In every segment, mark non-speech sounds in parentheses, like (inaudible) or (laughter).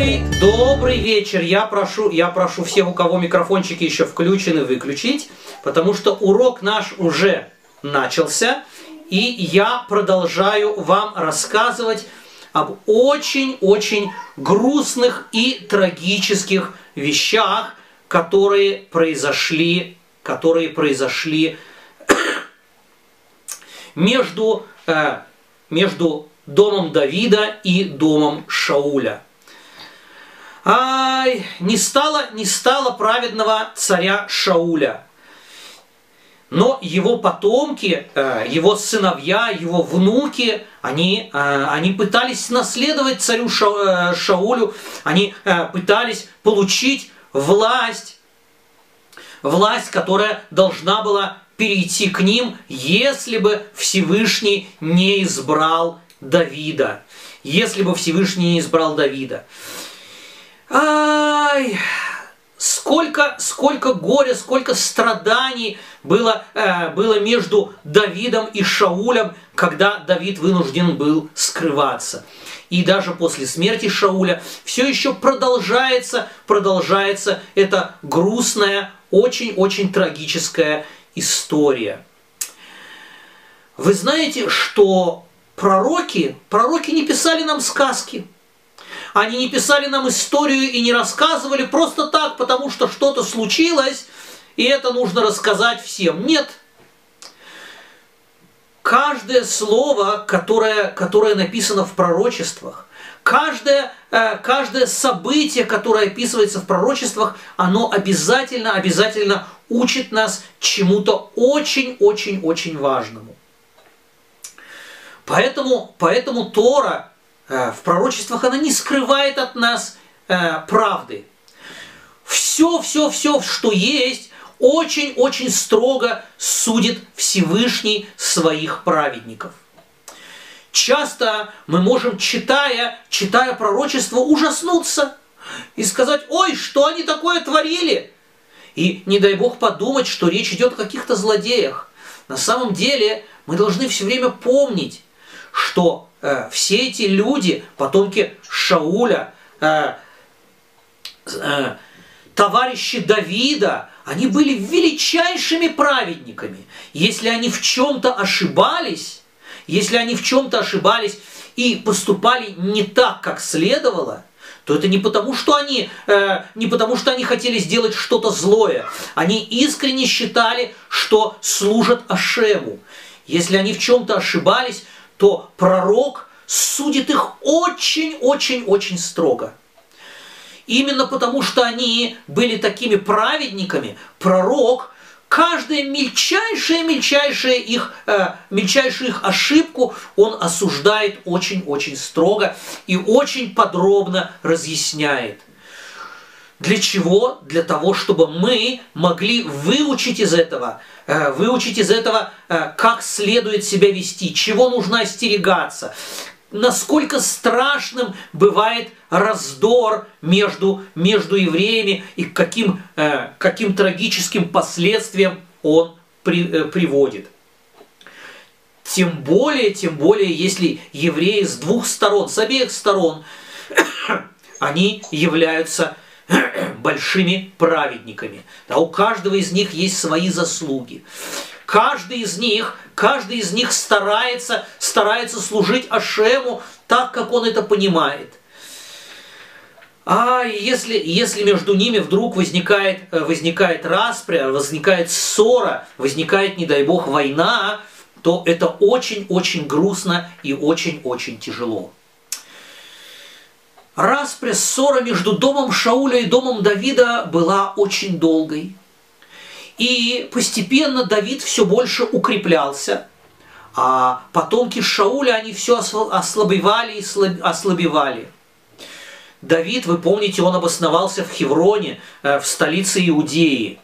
Добрый, добрый вечер. Я прошу, я прошу всех, у кого микрофончики еще включены, выключить, потому что урок наш уже начался, и я продолжаю вам рассказывать об очень-очень грустных и трагических вещах, которые произошли, которые произошли (coughs) между, э, между домом Давида и домом Шауля. Ай, не стало, не стало праведного царя Шауля. Но его потомки, э, его сыновья, его внуки, они, э, они пытались наследовать царю э, Шаулю, они пытались получить власть, власть, которая должна была перейти к ним, если бы Всевышний не избрал Давида. Если бы Всевышний не избрал Давида. Ай, сколько, сколько горя, сколько страданий было, э, было между Давидом и Шаулем, когда Давид вынужден был скрываться. И даже после смерти Шауля все еще продолжается, продолжается эта грустная, очень-очень трагическая история. Вы знаете, что пророки, пророки не писали нам сказки. Они не писали нам историю и не рассказывали просто так, потому что что-то случилось, и это нужно рассказать всем. Нет. Каждое слово, которое, которое написано в пророчествах, каждое, э, каждое событие, которое описывается в пророчествах, оно обязательно, обязательно учит нас чему-то очень-очень-очень важному. Поэтому, поэтому Тора в пророчествах, она не скрывает от нас э, правды. Все, все, все, что есть, очень-очень строго судит Всевышний своих праведников. Часто мы можем, читая, читая пророчество, ужаснуться и сказать, ой, что они такое творили? И не дай Бог подумать, что речь идет о каких-то злодеях. На самом деле мы должны все время помнить, что э, все эти люди, потомки Шауля, э, э, товарищи Давида, они были величайшими праведниками. Если они в чем-то ошибались, если они в чем-то ошибались и поступали не так, как следовало, то это не потому, что они, э, не потому, что они хотели сделать что-то злое. Они искренне считали, что служат Ашему. Если они в чем-то ошибались, то пророк судит их очень-очень-очень строго. Именно потому, что они были такими праведниками, пророк каждая мельчайшая-мельчайшая их, э, мельчайшую их ошибку он осуждает очень-очень строго и очень подробно разъясняет. Для чего? Для того, чтобы мы могли выучить из этого, выучить из этого, э, как следует себя вести, чего нужно остерегаться, насколько страшным бывает раздор между, между евреями и каким, э, каким трагическим последствиям он при, приводит. Тем более, тем более, если евреи с двух сторон, с обеих сторон, (coughs) они являются (clears throat) большими праведниками. Да, у каждого из них есть свои заслуги. Каждый из них, каждый из них старается, старается служить Ашему так, как он это понимает. А если, если между ними вдруг возникает, э, возникает распря, возникает ссора, возникает, не дай бог, война, то это очень-очень грустно и очень-очень тяжело. Распря ссора между домом Шауля и домом Давида была очень долгой. И постепенно Давид все больше укреплялся, а потомки Шауля, они все ослабевали и ослабевали. Давид, вы помните, он обосновался в Хевроне, э, в столице Иудеи.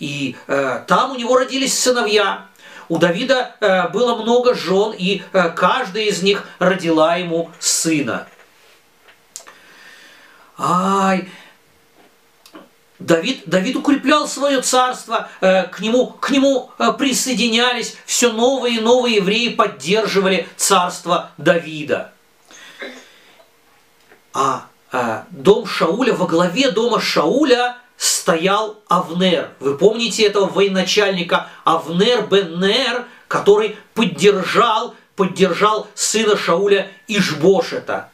И э, там у него родились сыновья. У Давида э, было много жен, и каждая из них родила ему сына. Ай, Давид, Давид укреплял свое царство, э, к нему, к нему э, присоединялись все новые и новые евреи, поддерживали царство Давида. А э, дом Шауля, во главе дома Шауля стоял Авнер. Вы помните этого военачальника Авнер бен Нер, который поддержал, поддержал сына Шауля Ишбошета.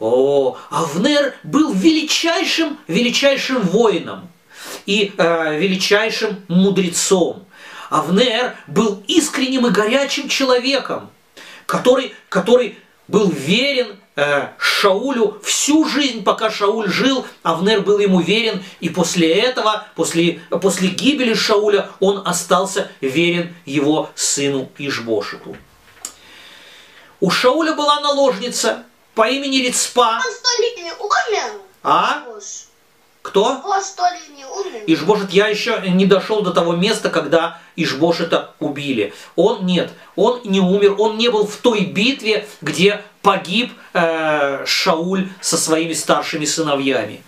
О, Авнер был величайшим, величайшим воином и э, величайшим мудрецом. Авнер был искренним и горячим человеком, который, который был верен э, Шаулю всю жизнь, пока Шауль жил, Авнер был ему верен, и после этого, после, после гибели Шауля, он остался верен его сыну Ишбошету. У Шауля была наложница по имени Рицпа. Он сто лет не умер? А? Кто? Он сто лет не умер? Ишбошет, я еще не дошел до того места, когда Ишбошета убили. Он нет, он не умер, он не был в той битве, где погиб э, Шауль со своими старшими сыновьями.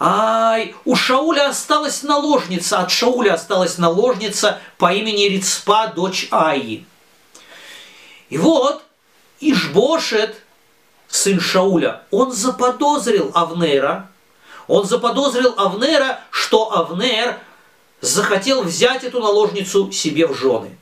Ай, у Шауля осталась наложница, от Шауля осталась наложница по имени Рицпа, дочь Аи. И вот Ишбошет, сын Шауля, он заподозрил Авнера, он заподозрил Авнера, что Авнер захотел взять эту наложницу себе в жены.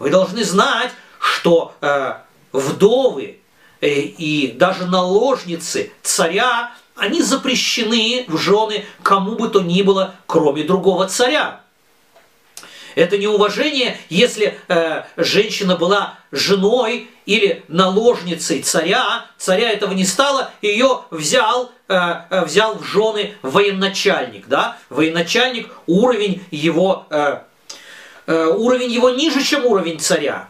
Вы должны знать, что э, вдовы э, и даже наложницы царя, они запрещены в жены кому бы то ни было, кроме другого царя. Это неуважение, если э, женщина была женой или наложницей царя, царя этого не стало, ее взял, э, э, взял в жены военачальник. Да? Военачальник, уровень его, э, э, уровень его ниже, чем уровень царя.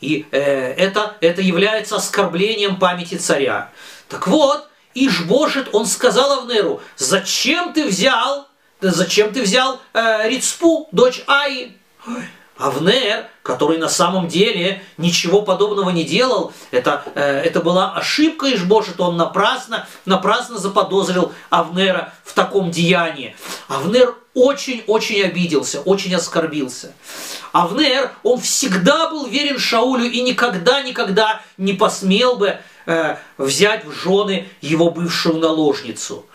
И э, это, это является оскорблением памяти царя. Так вот, Ишбошет, он сказал Авнеру, зачем ты взял, зачем ты взял э, Рицпу, дочь Аи? Авнер, который на самом деле ничего подобного не делал, это, э, это была ошибка Ишбошет, он напрасно, напрасно заподозрил Авнера в таком деянии. Авнер очень-очень обиделся, очень оскорбился. Авнер, он всегда был верен Шаулю и никогда-никогда не посмел бы э, взять в жены его бывшую наложницу.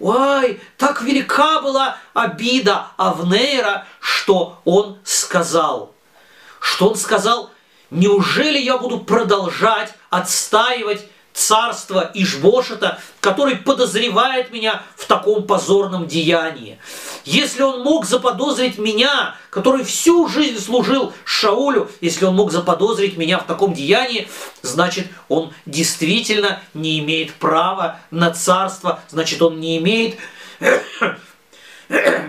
Ой, так велика была обида Авнейра, что он сказал. Что он сказал, неужели я буду продолжать отстаивать царство Ишбошета, который подозревает меня в таком позорном деянии. Если он мог заподозрить меня, который всю жизнь служил Шаулю, если он мог заподозрить меня в таком деянии, значит, он действительно не имеет права на царство, значит, он не имеет (coughs)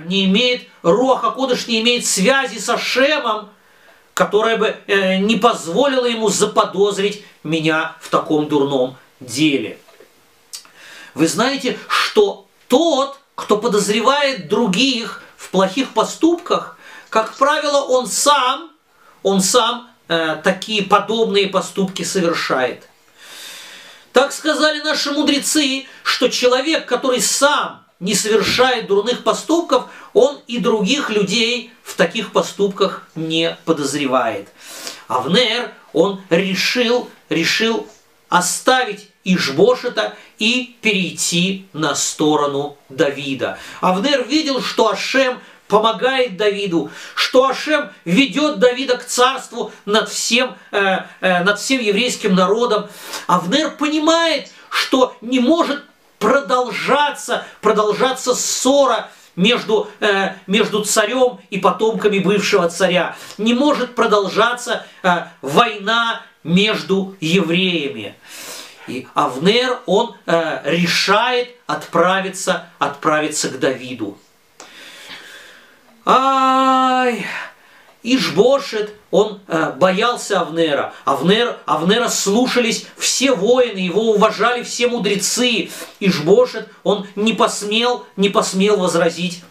не имеет, Руаха Кодыш не имеет связи со Шемом, которая бы э, не позволила ему заподозрить меня в таком дурном деле. Вы знаете, что тот, кто подозревает других в плохих поступках, как правило, он сам, он сам э, такие подобные поступки совершает. Так сказали наши мудрецы, что человек, который сам не совершает дурных поступков, он и других людей в таких поступках не подозревает. Авнер, он решил, решил оставить Ишбошета и перейти на сторону Давида. Авнер видел, что Ашем помогает Давиду, что Ашем ведет Давида к царству над всем, э, э, над всем еврейским народом. Авнер понимает, что не может продолжаться, продолжаться ссора между, э, между царем и потомками бывшего царя. Не может продолжаться э, война между евреями. И Авнер, он э, решает отправиться, отправиться к Давиду. Ай, Ишбошет, он э, боялся Авнера. Авнер, Авнера слушались все воины, его уважали все мудрецы. Ишбошет, он не посмел, не посмел возразить,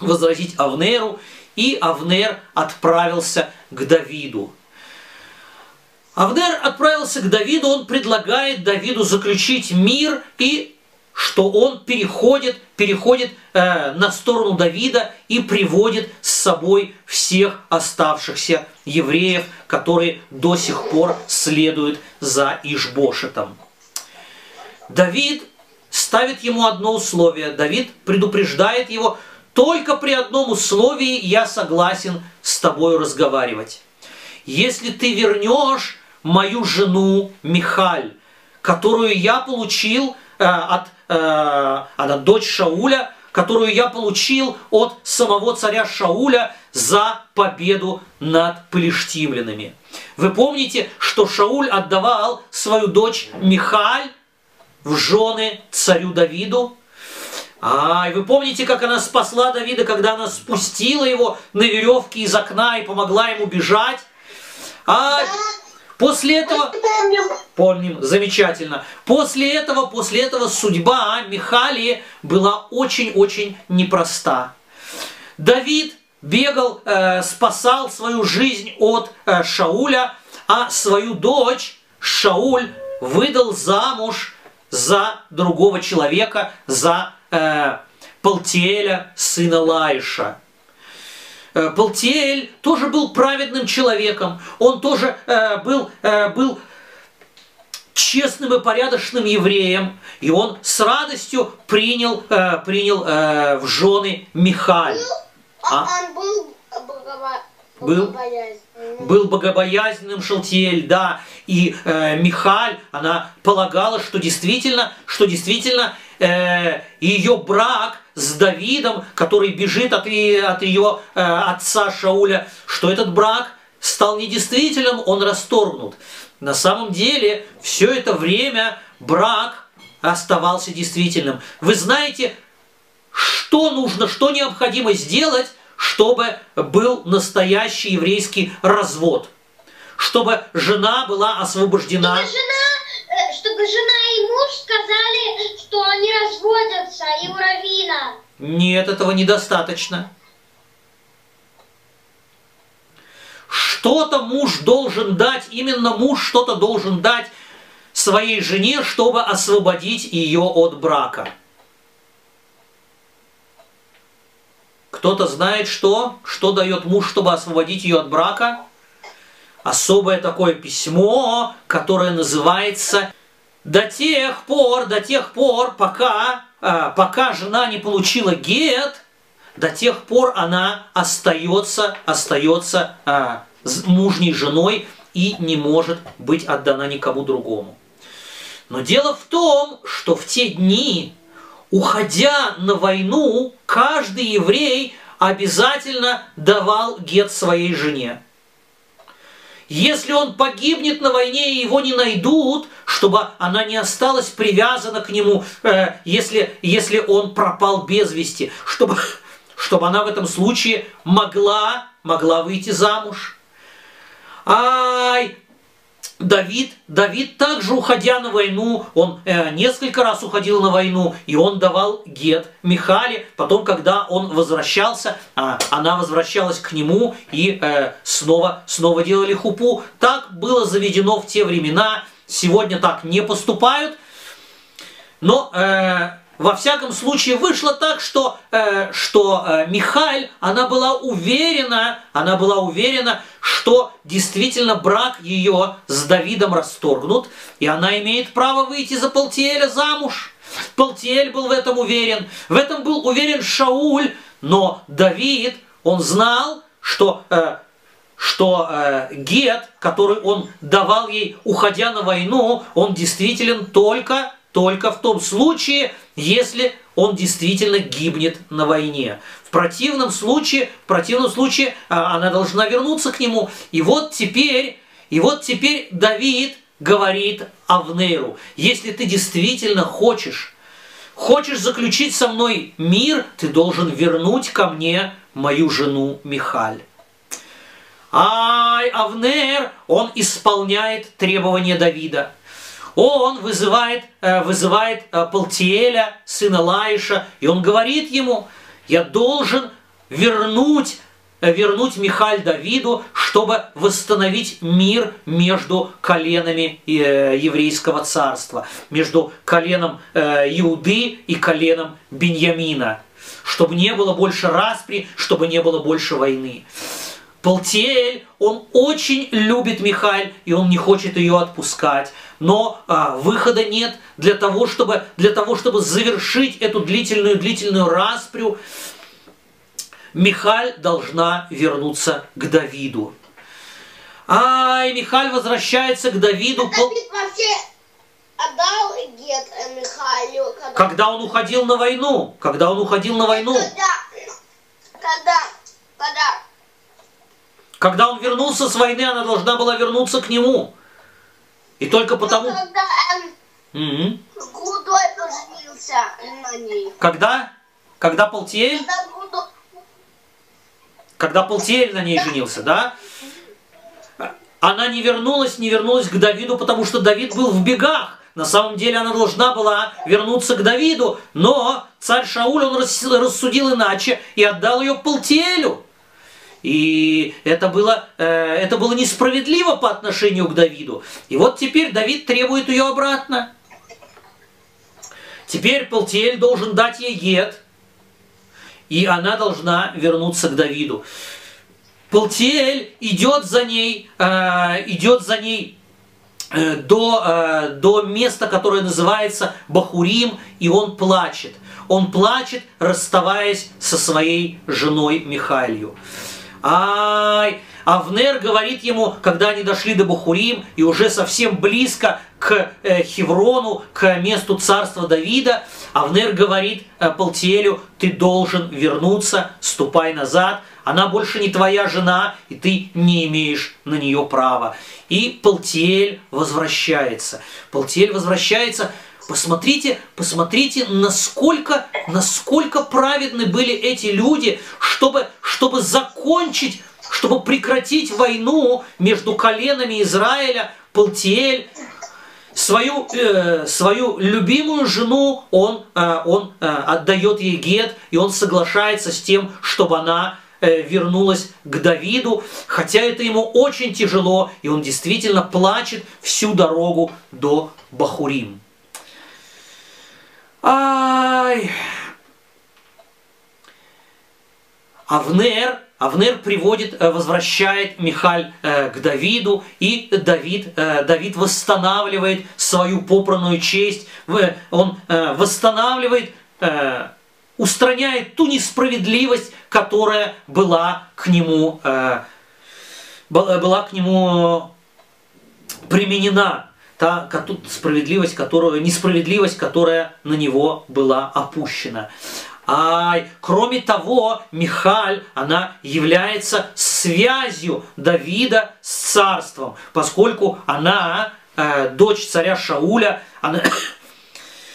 возразить Авнеру, и Авнер отправился к Давиду. Авнер отправился к Давиду, он предлагает Давиду заключить мир и что он переходит, переходит э, на сторону Давида и приводит с собой всех оставшихся евреев, которые до сих пор следуют за Ишбошетом. Давид ставит ему одно условие. Давид предупреждает его, только при одном условии я согласен с тобой разговаривать. Если ты вернешь мою жену Михаль, которую я получил э, от, она дочь Шауля, которую я получил от самого царя Шауля за победу над пелештимлянами. Вы помните, что Шауль отдавал свою дочь Михаль в жены царю Давиду? А, и вы помните, как она спасла Давида, когда она спустила его на веревке из окна и помогла ему бежать? А, После этого... Помним. Помним, замечательно. После этого, после этого судьба Михалии была очень-очень непроста. Давид бегал, э, спасал свою жизнь от э, Шауля, а свою дочь Шауль выдал замуж за другого человека, за э, Палтиэля, сына Лаиша. Э, Палтиэль тоже был праведным человеком, он тоже э, был, э, был честным и порядочным евреем, и он с радостью принял, э, принял э, в жены Михаль. А? Он был был, был богобоязненным Шалтиэль, да, и э, Михаль, она полагала, что действительно, что действительно э, ее брак с Давидом, который бежит от, от ее э, отца Шауля, что этот брак стал недействительным, он расторгнут. На самом деле, все это время брак оставался действительным. Вы знаете, что нужно, что необходимо сделать, чтобы был настоящий еврейский развод, чтобы жена была освобождена. Чтобы жена, э, чтобы жена и муж сказали, что они разводятся, и у Равина. Нет, этого недостаточно. Что-то муж должен дать, именно муж что-то должен дать своей жене, чтобы освободить ее от брака. Кто-то знает что? Что дает муж, чтобы освободить ее от брака? Особое такое письмо, которое называется «До тех пор, до тех пор, пока, а, пока жена не получила гет, до тех пор она остается, остается а, мужней женой и не может быть отдана никому другому. Но дело в том, что в те дни уходя на войну, каждый еврей обязательно давал гет своей жене. Если он погибнет на войне и его не найдут, чтобы она не осталась привязана к нему, э, если, если он пропал без вести, чтобы, чтобы она в этом случае могла, могла выйти замуж. Ай, Давид, Давид также, уходя на войну, он э, несколько раз уходил на войну, и он давал гет Михале. Потом, когда он возвращался, а, она возвращалась к нему и э, снова, снова делали хупу. Так было заведено в те времена. Сегодня так не поступают. Но э, во всяком случае, вышло так, что, э, что э, Михаль, она была уверена, она была уверена, что действительно брак ее с Давидом расторгнут, и она имеет право выйти за Палтиэля замуж. Палтиэль был в этом уверен, в этом был уверен Шауль, но Давид, он знал, что э, что э, гет, который он давал ей, уходя на войну, он действителен только только в том случае, если он действительно гибнет на войне. В противном случае, в противном случае а, она должна вернуться к нему. И вот теперь, и вот теперь Давид говорит Авнеру, если ты действительно хочешь, хочешь заключить со мной мир, ты должен вернуть ко мне мою жену Михаль. Ай, Авнер, он исполняет требования Давида он вызывает, э, вызывает э, Палтиэля, сына Лаиша, и он говорит ему, я должен вернуть э, вернуть Михаль Давиду, чтобы восстановить мир между коленами еврейского царства, между коленом Иуды и коленом Беньямина, чтобы не было больше распри, чтобы не было больше войны. Полтиэль, он очень любит Михаль, и он не хочет ее отпускать. Но а, выхода нет для того, чтобы, для того, чтобы завершить эту длительную-длительную распрю. Михаль должна вернуться к Давиду. Ай, Михаль возвращается к Давиду. Давид вообще отдал гет Михалю. Когда... когда он уходил на войну. Когда он уходил на войну. Когда, когда, когда. Когда он вернулся с войны, она должна была вернуться к нему. И только потому... Ну, когда эм, угу. Гудой поженился на ней. Когда? Когда Полтиэль? Когда Гудой... Когда Полтиэль на ней женился, да? Она не вернулась, не вернулась к Давиду, потому что Давид был в бегах. На самом деле она должна была вернуться к Давиду, но царь Шауль, он рассудил иначе и отдал ее Полтиэлю. И это было, э, это было несправедливо по отношению к Давиду. И вот теперь Давид требует ее обратно. Теперь Полтиэль должен дать ей гет, и она должна вернуться к Давиду. Полтиэль идет за ней, э, идет за ней э, до, до места, которое называется Бахурим, и он плачет. Он плачет, расставаясь со своей женой Михайлью. Ай! Авнер говорит ему, когда они дошли до Бахурим и уже совсем близко к э, Хеврону, к месту царства Давида, Авнер говорит э, Палтиэлю, ты должен вернуться, ступай назад, она больше не твоя жена, и ты не имеешь на нее права. И Палтиэль возвращается. Палтиэль возвращается, Посмотрите, посмотрите, насколько, насколько праведны были эти люди, чтобы, чтобы закончить, чтобы прекратить войну между коленами Израиля. Палтиэль свою, э, свою любимую жену, он, э, он э, отдает ей гет, и он соглашается с тем, чтобы она э, вернулась к Давиду, хотя это ему очень тяжело, и он действительно плачет всю дорогу до Бахурим. Ай! Авнер, Авнер приводит, э, возвращает Михаль э, к Давиду, и Давид, э, Давид восстанавливает свою попранную честь, он восстанавливает, устраняет ту несправедливость, которая была к нему, была к нему применена та справедливость, которую, несправедливость, которая на него была опущена. А кроме того, Михаль, она является связью Давида с царством, поскольку она, э, дочь царя Шауля, она,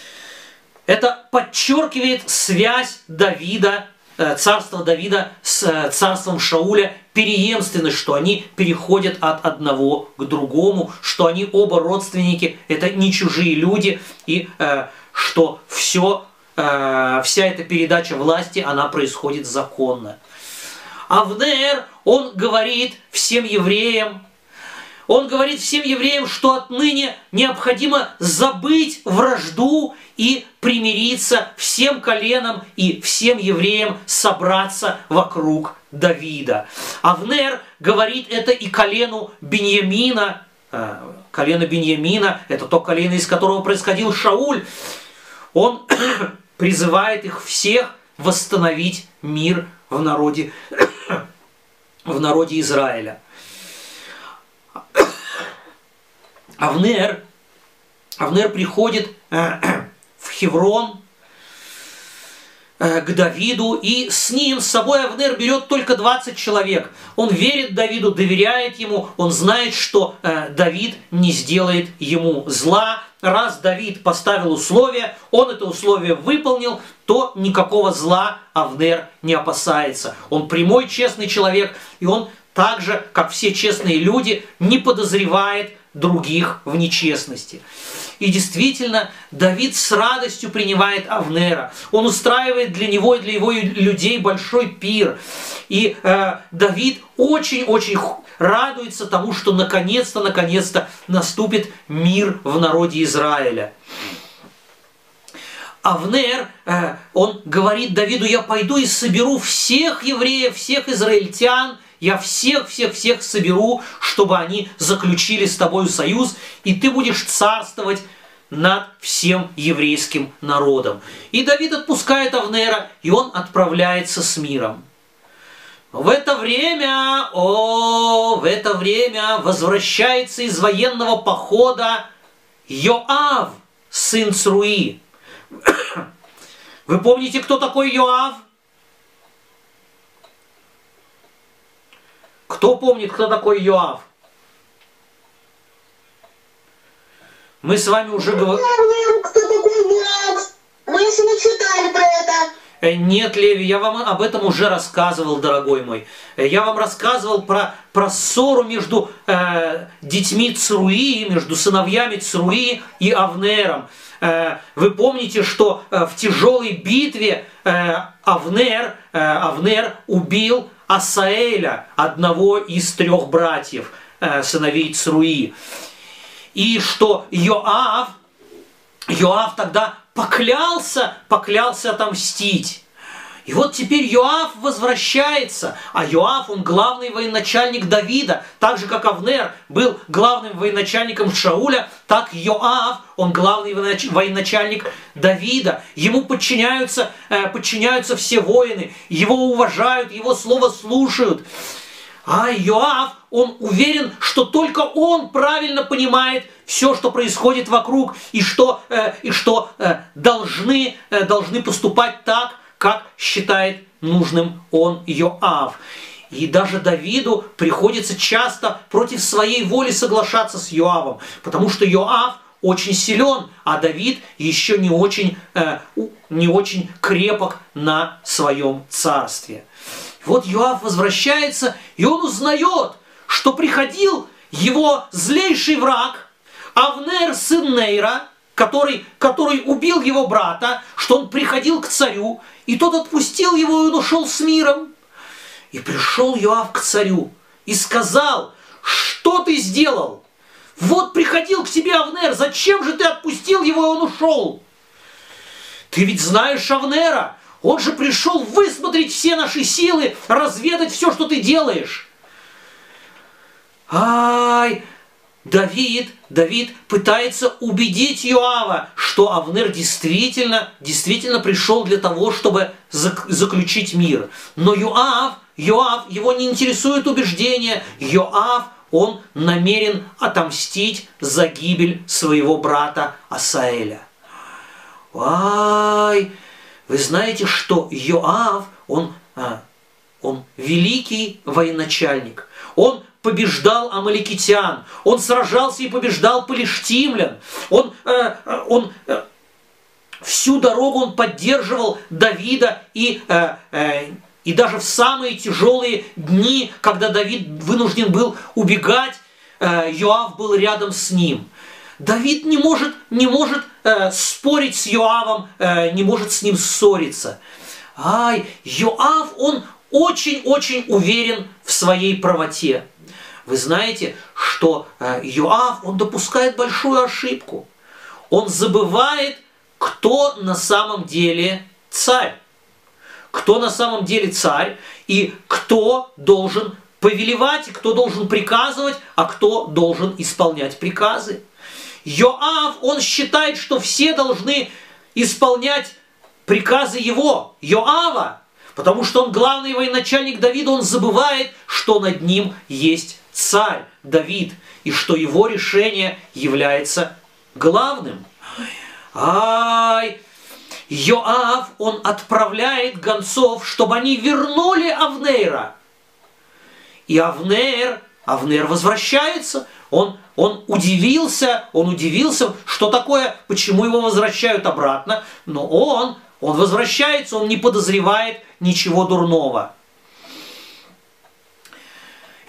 (coughs) это подчеркивает связь Давида Э, царство Давида с э, царством Шауля переемственность, что они переходят от одного к другому, что они оба родственники, это не чужие люди, и э, что все, э, вся эта передача власти, она происходит законно. Авнер, он говорит всем евреям, он говорит всем евреям, что отныне необходимо забыть вражду и примириться всем коленам и всем евреям собраться вокруг Давида. Авнер говорит это и колену Беньямина, э, колено Беньямина, это то колено, из которого происходил Шауль. Он (coughs) призывает их всех восстановить мир в народе, (coughs) в народе Израиля. Авнер, Авнер приходит э, (clears throat) в Хеврон э, к Давиду, и с ним, с собой Авнер берет только 20 человек. Он верит Давиду, доверяет ему, он знает, что э, Давид не сделает ему зла. Раз Давид поставил условие, он это условие выполнил, то никакого зла Авнер не опасается. Он прямой, честный человек, и он так же, как все честные люди, не подозревает других в нечестности. И действительно, Давид с радостью принимает Авнера. Он устраивает для него и для его людей большой пир. И э, Давид очень-очень радуется тому, что наконец-то, наконец-то наступит мир в народе Израиля. Авнер, э, он говорит Давиду, я пойду и соберу всех евреев, всех израильтян, я всех-всех-всех соберу, чтобы они заключили с тобой союз, и ты будешь царствовать над всем еврейским народом. И Давид отпускает Авнера, и он отправляется с миром. В это время, о, в это время возвращается из военного похода Йоав, сын Цруи. (coughs) Вы помните, кто такой Йоав? Кто помнит, кто такой Йоав? Мы с вами уже говорили... Кто такой Йоав? Мы еще не читали про это. Э, нет, Леви, я вам об этом уже рассказывал, дорогой мой. Э, я вам рассказывал про, про ссору между э, детьми Цруи, между сыновьями Цруи и Авнером. Э, вы помните, что э, в тяжелой битве э, Авнер, э, Авнер убил Асаэля, одного из трех братьев, э, сыновей Цруи. И что Йоав, Йоав тогда поклялся, поклялся отомстить. И вот теперь Йоав возвращается, а Йоав, он главный военачальник Давида, так же, как Авнер был главным военачальником Шауля, так Йоав, он главный военачальник Давида. Ему подчиняются, э, подчиняются все воины, его уважают, его слово слушают. А Йоав, он уверен, что только он правильно понимает все, что происходит вокруг, и что, э, и что э, должны, должны поступать так, как считает нужным он Йоав. И даже Давиду приходится часто против своей воли соглашаться с Йоавом, потому что Йоав очень силен, а Давид еще не очень, э, не очень крепок на своем царстве. Вот Йоав возвращается, и он узнает, что приходил его злейший враг, Авнер сын Нейра, который, который убил его брата, что он приходил к царю, и тот отпустил его, и он ушел с миром. И пришел Йоав к царю и сказал, что ты сделал? Вот приходил к тебе Авнер, зачем же ты отпустил его, и он ушел? Ты ведь знаешь Авнера, он же пришел высмотреть все наши силы, разведать все, что ты делаешь. Ай, Давид, Давид пытается убедить Йоава, что Авнер действительно, действительно пришел для того, чтобы заключить мир. Но Йоав, Йоав, его не интересует убеждение. Йоав, он намерен отомстить за гибель своего брата Асаэля. Ай, вы знаете, что Йоав, он, а, он великий военачальник. Он побеждал амаликитян, он сражался и побеждал палештимлян, он, э, э, он э, всю дорогу он поддерживал Давида и, э, э, и даже в самые тяжелые дни, когда Давид вынужден был убегать, э, Йоав был рядом с ним. Давид не может, не может э, спорить с Йоавом, не может с ним ссориться. Ай, Йоав, он очень-очень уверен в своей правоте. Вы знаете, что э, Йоав, он допускает большую ошибку. Он забывает, кто на самом деле царь. Кто на самом деле царь и кто должен повелевать, кто должен приказывать, а кто должен исполнять приказы. Йоав, он считает, что все должны исполнять приказы его, Йоава, потому что он главный военачальник Давида, он забывает, что над ним есть царь Давид, и что его решение является главным. Ай, Йоав, он отправляет гонцов, чтобы они вернули Авнейра. И Авнер, Авнер возвращается, он он удивился, он удивился, что такое, почему его возвращают обратно, но он, он возвращается, он не подозревает ничего дурного.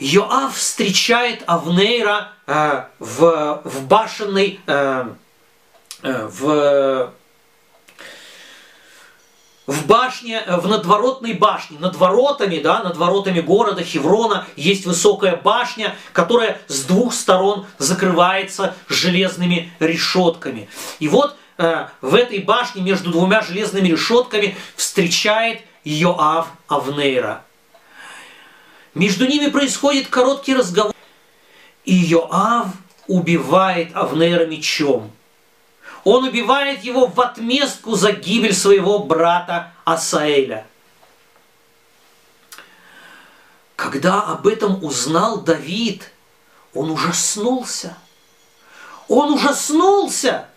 Йоав встречает Авнейра э, в, в башенной, э, э, в в башне, э, в надворотной башне, над воротами, да, над воротами города Хеврона есть высокая башня, которая с двух сторон закрывается железными решетками. И вот э, в этой башне между двумя железными решетками встречает Йоав Авнейра. Между ними происходит короткий разговор. И Йоав убивает Авнера мечом. Он убивает его в отместку за гибель своего брата Асаэля. Когда об этом узнал Давид, он ужаснулся. Он ужаснулся.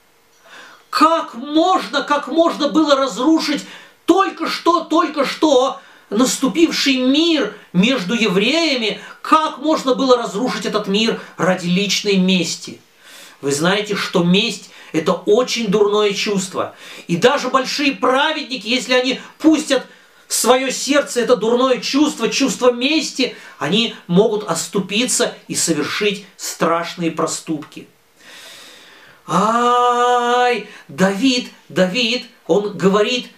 Как можно, как можно было разрушить только что, только что наступивший мир между евреями, как можно было разрушить этот мир ради личной мести? Вы знаете, что месть – это очень дурное чувство. И даже большие праведники, если они пустят в свое сердце это дурное чувство, чувство мести, они могут оступиться и совершить страшные проступки. Ай, Давид, Давид, он говорит,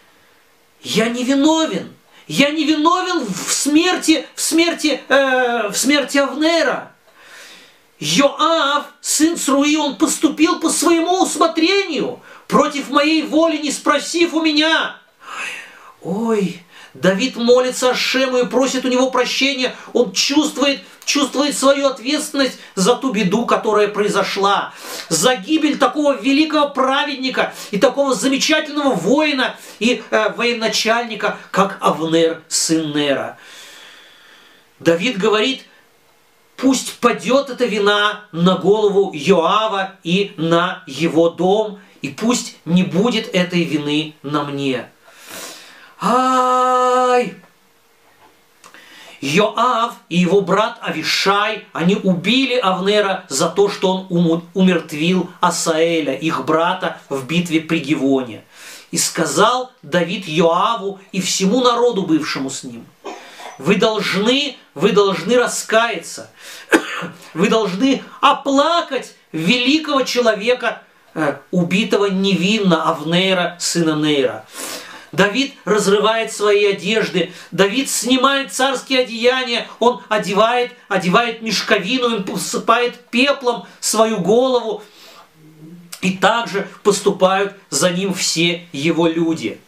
я не виновен, я не виновен в смерти, в смерти, э, в смерти Авнера. Йоав, сын Сруи, он поступил по своему усмотрению, против моей воли, не спросив у меня. Ой, Давид молится Ашему и просит у него прощения. Он чувствует, чувствует свою ответственность за ту беду, которая произошла. За гибель такого великого праведника и такого замечательного воина и э, военачальника, как Авнер, сын Нера. Давид говорит, пусть падет эта вина на голову Йоава и на его дом, и пусть не будет этой вины на мне. Ай! Йоав и его брат Авишай, они убили Авнера за то, что он умертвил Асаэля, их брата, в битве при Гивоне. И сказал Давид Йоаву и всему народу, бывшему с ним, вы должны, вы должны раскаяться, (coughs) вы должны оплакать великого человека, э, убитого невинно Авнера, сына Нейра. Давид разрывает свои одежды, Давид снимает царские одеяния, он одевает, одевает мешковину, он посыпает пеплом свою голову. И также поступают за ним все его люди.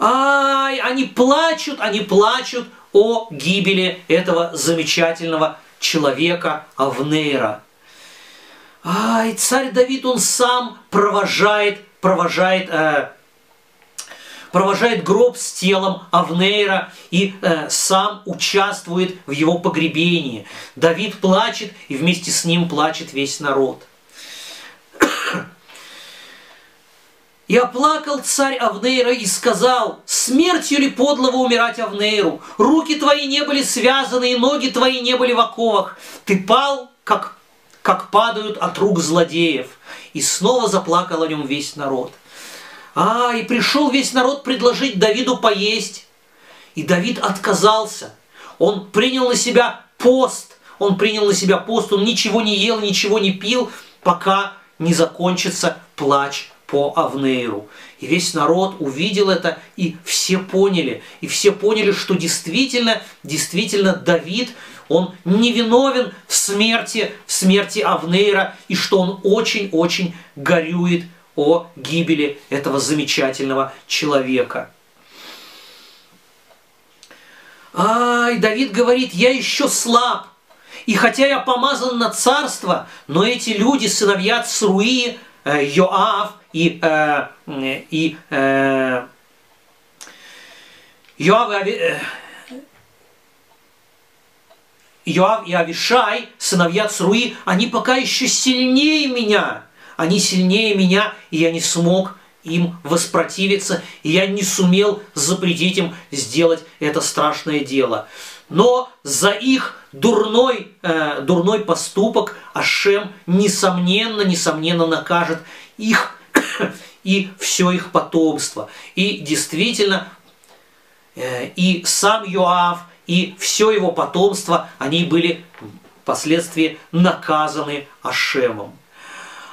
Ай, они плачут, они плачут о гибели этого замечательного человека Авнейра. Ай, царь Давид, он сам провожает, провожает э, провожает гроб с телом Авнейра и э, сам участвует в его погребении. Давид плачет, и вместе с ним плачет весь народ. (coughs) И оплакал царь Авнейра и сказал, смертью ли подлого умирать Авнейру? Руки твои не были связаны, и ноги твои не были в оковах. Ты пал, как, как падают от рук злодеев. И снова заплакал о нем весь народ. А, и пришел весь народ предложить Давиду поесть. И Давид отказался. Он принял на себя пост. Он принял на себя пост. Он ничего не ел, ничего не пил, пока не закончится плач по Авнейру. И весь народ увидел это, и все поняли. И все поняли, что действительно, действительно Давид, он невиновен в смерти, в смерти Авнейра, и что он очень-очень горюет о гибели этого замечательного человека. Ай, Давид говорит, я еще слаб, и хотя я помазан на царство, но эти люди, сыновья Цруи, э, Йоав и, э, и э, Йоав, и, Йоав и Авишай, сыновья Цруи, они пока еще сильнее меня – они сильнее меня, и я не смог им воспротивиться, и я не сумел запретить им сделать это страшное дело. Но за их дурной, э, дурной поступок Ашем несомненно, несомненно накажет их (coughs) и все их потомство. И действительно, э, и сам Йоав, и все его потомство, они были впоследствии наказаны Ашемом.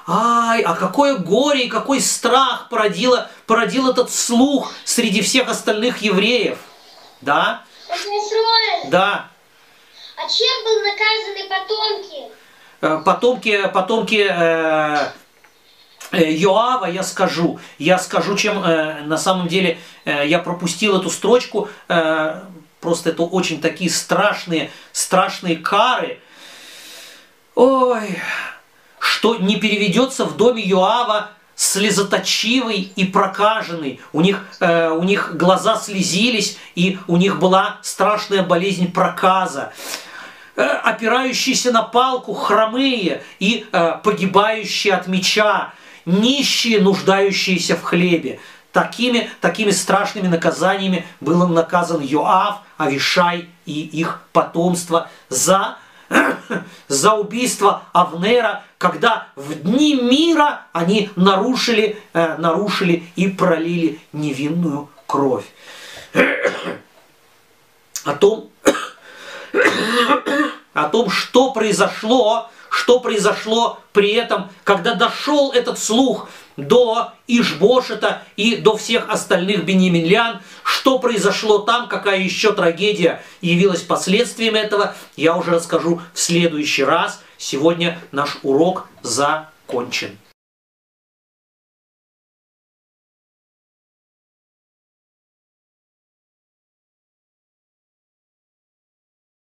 Ай, а какое горе и какой страх породило, породил этот слух среди всех остальных евреев. Да? Да. А чем был наказаны потомки? Э, потомки, потомки э, э, Йоава, я скажу. Я скажу, чем э, на самом деле э, я пропустил эту строчку. Э, просто это очень такие страшные, страшные кары. Ой, что не переведется в доме Юава слезоточивый и прокаженный. У них, э, у них глаза слезились, и у них была страшная болезнь проказа. Э, опирающиеся на палку, хромые и э, погибающие от меча, нищие, нуждающиеся в хлебе. Такими, такими страшными наказаниями был наказан Йоав, Авишай и их потомство за (coughs) за убийство Авнера, когда в дни мира они нарушили, э, нарушили и пролили невинную кровь. (coughs) О том, (coughs) о том, что произошло, что произошло при этом, когда дошел этот слух до Ишбошета и до всех остальных бенеминлян, что произошло там, какая еще трагедия явилась последствием этого, я уже расскажу в следующий раз. Сегодня наш урок закончен.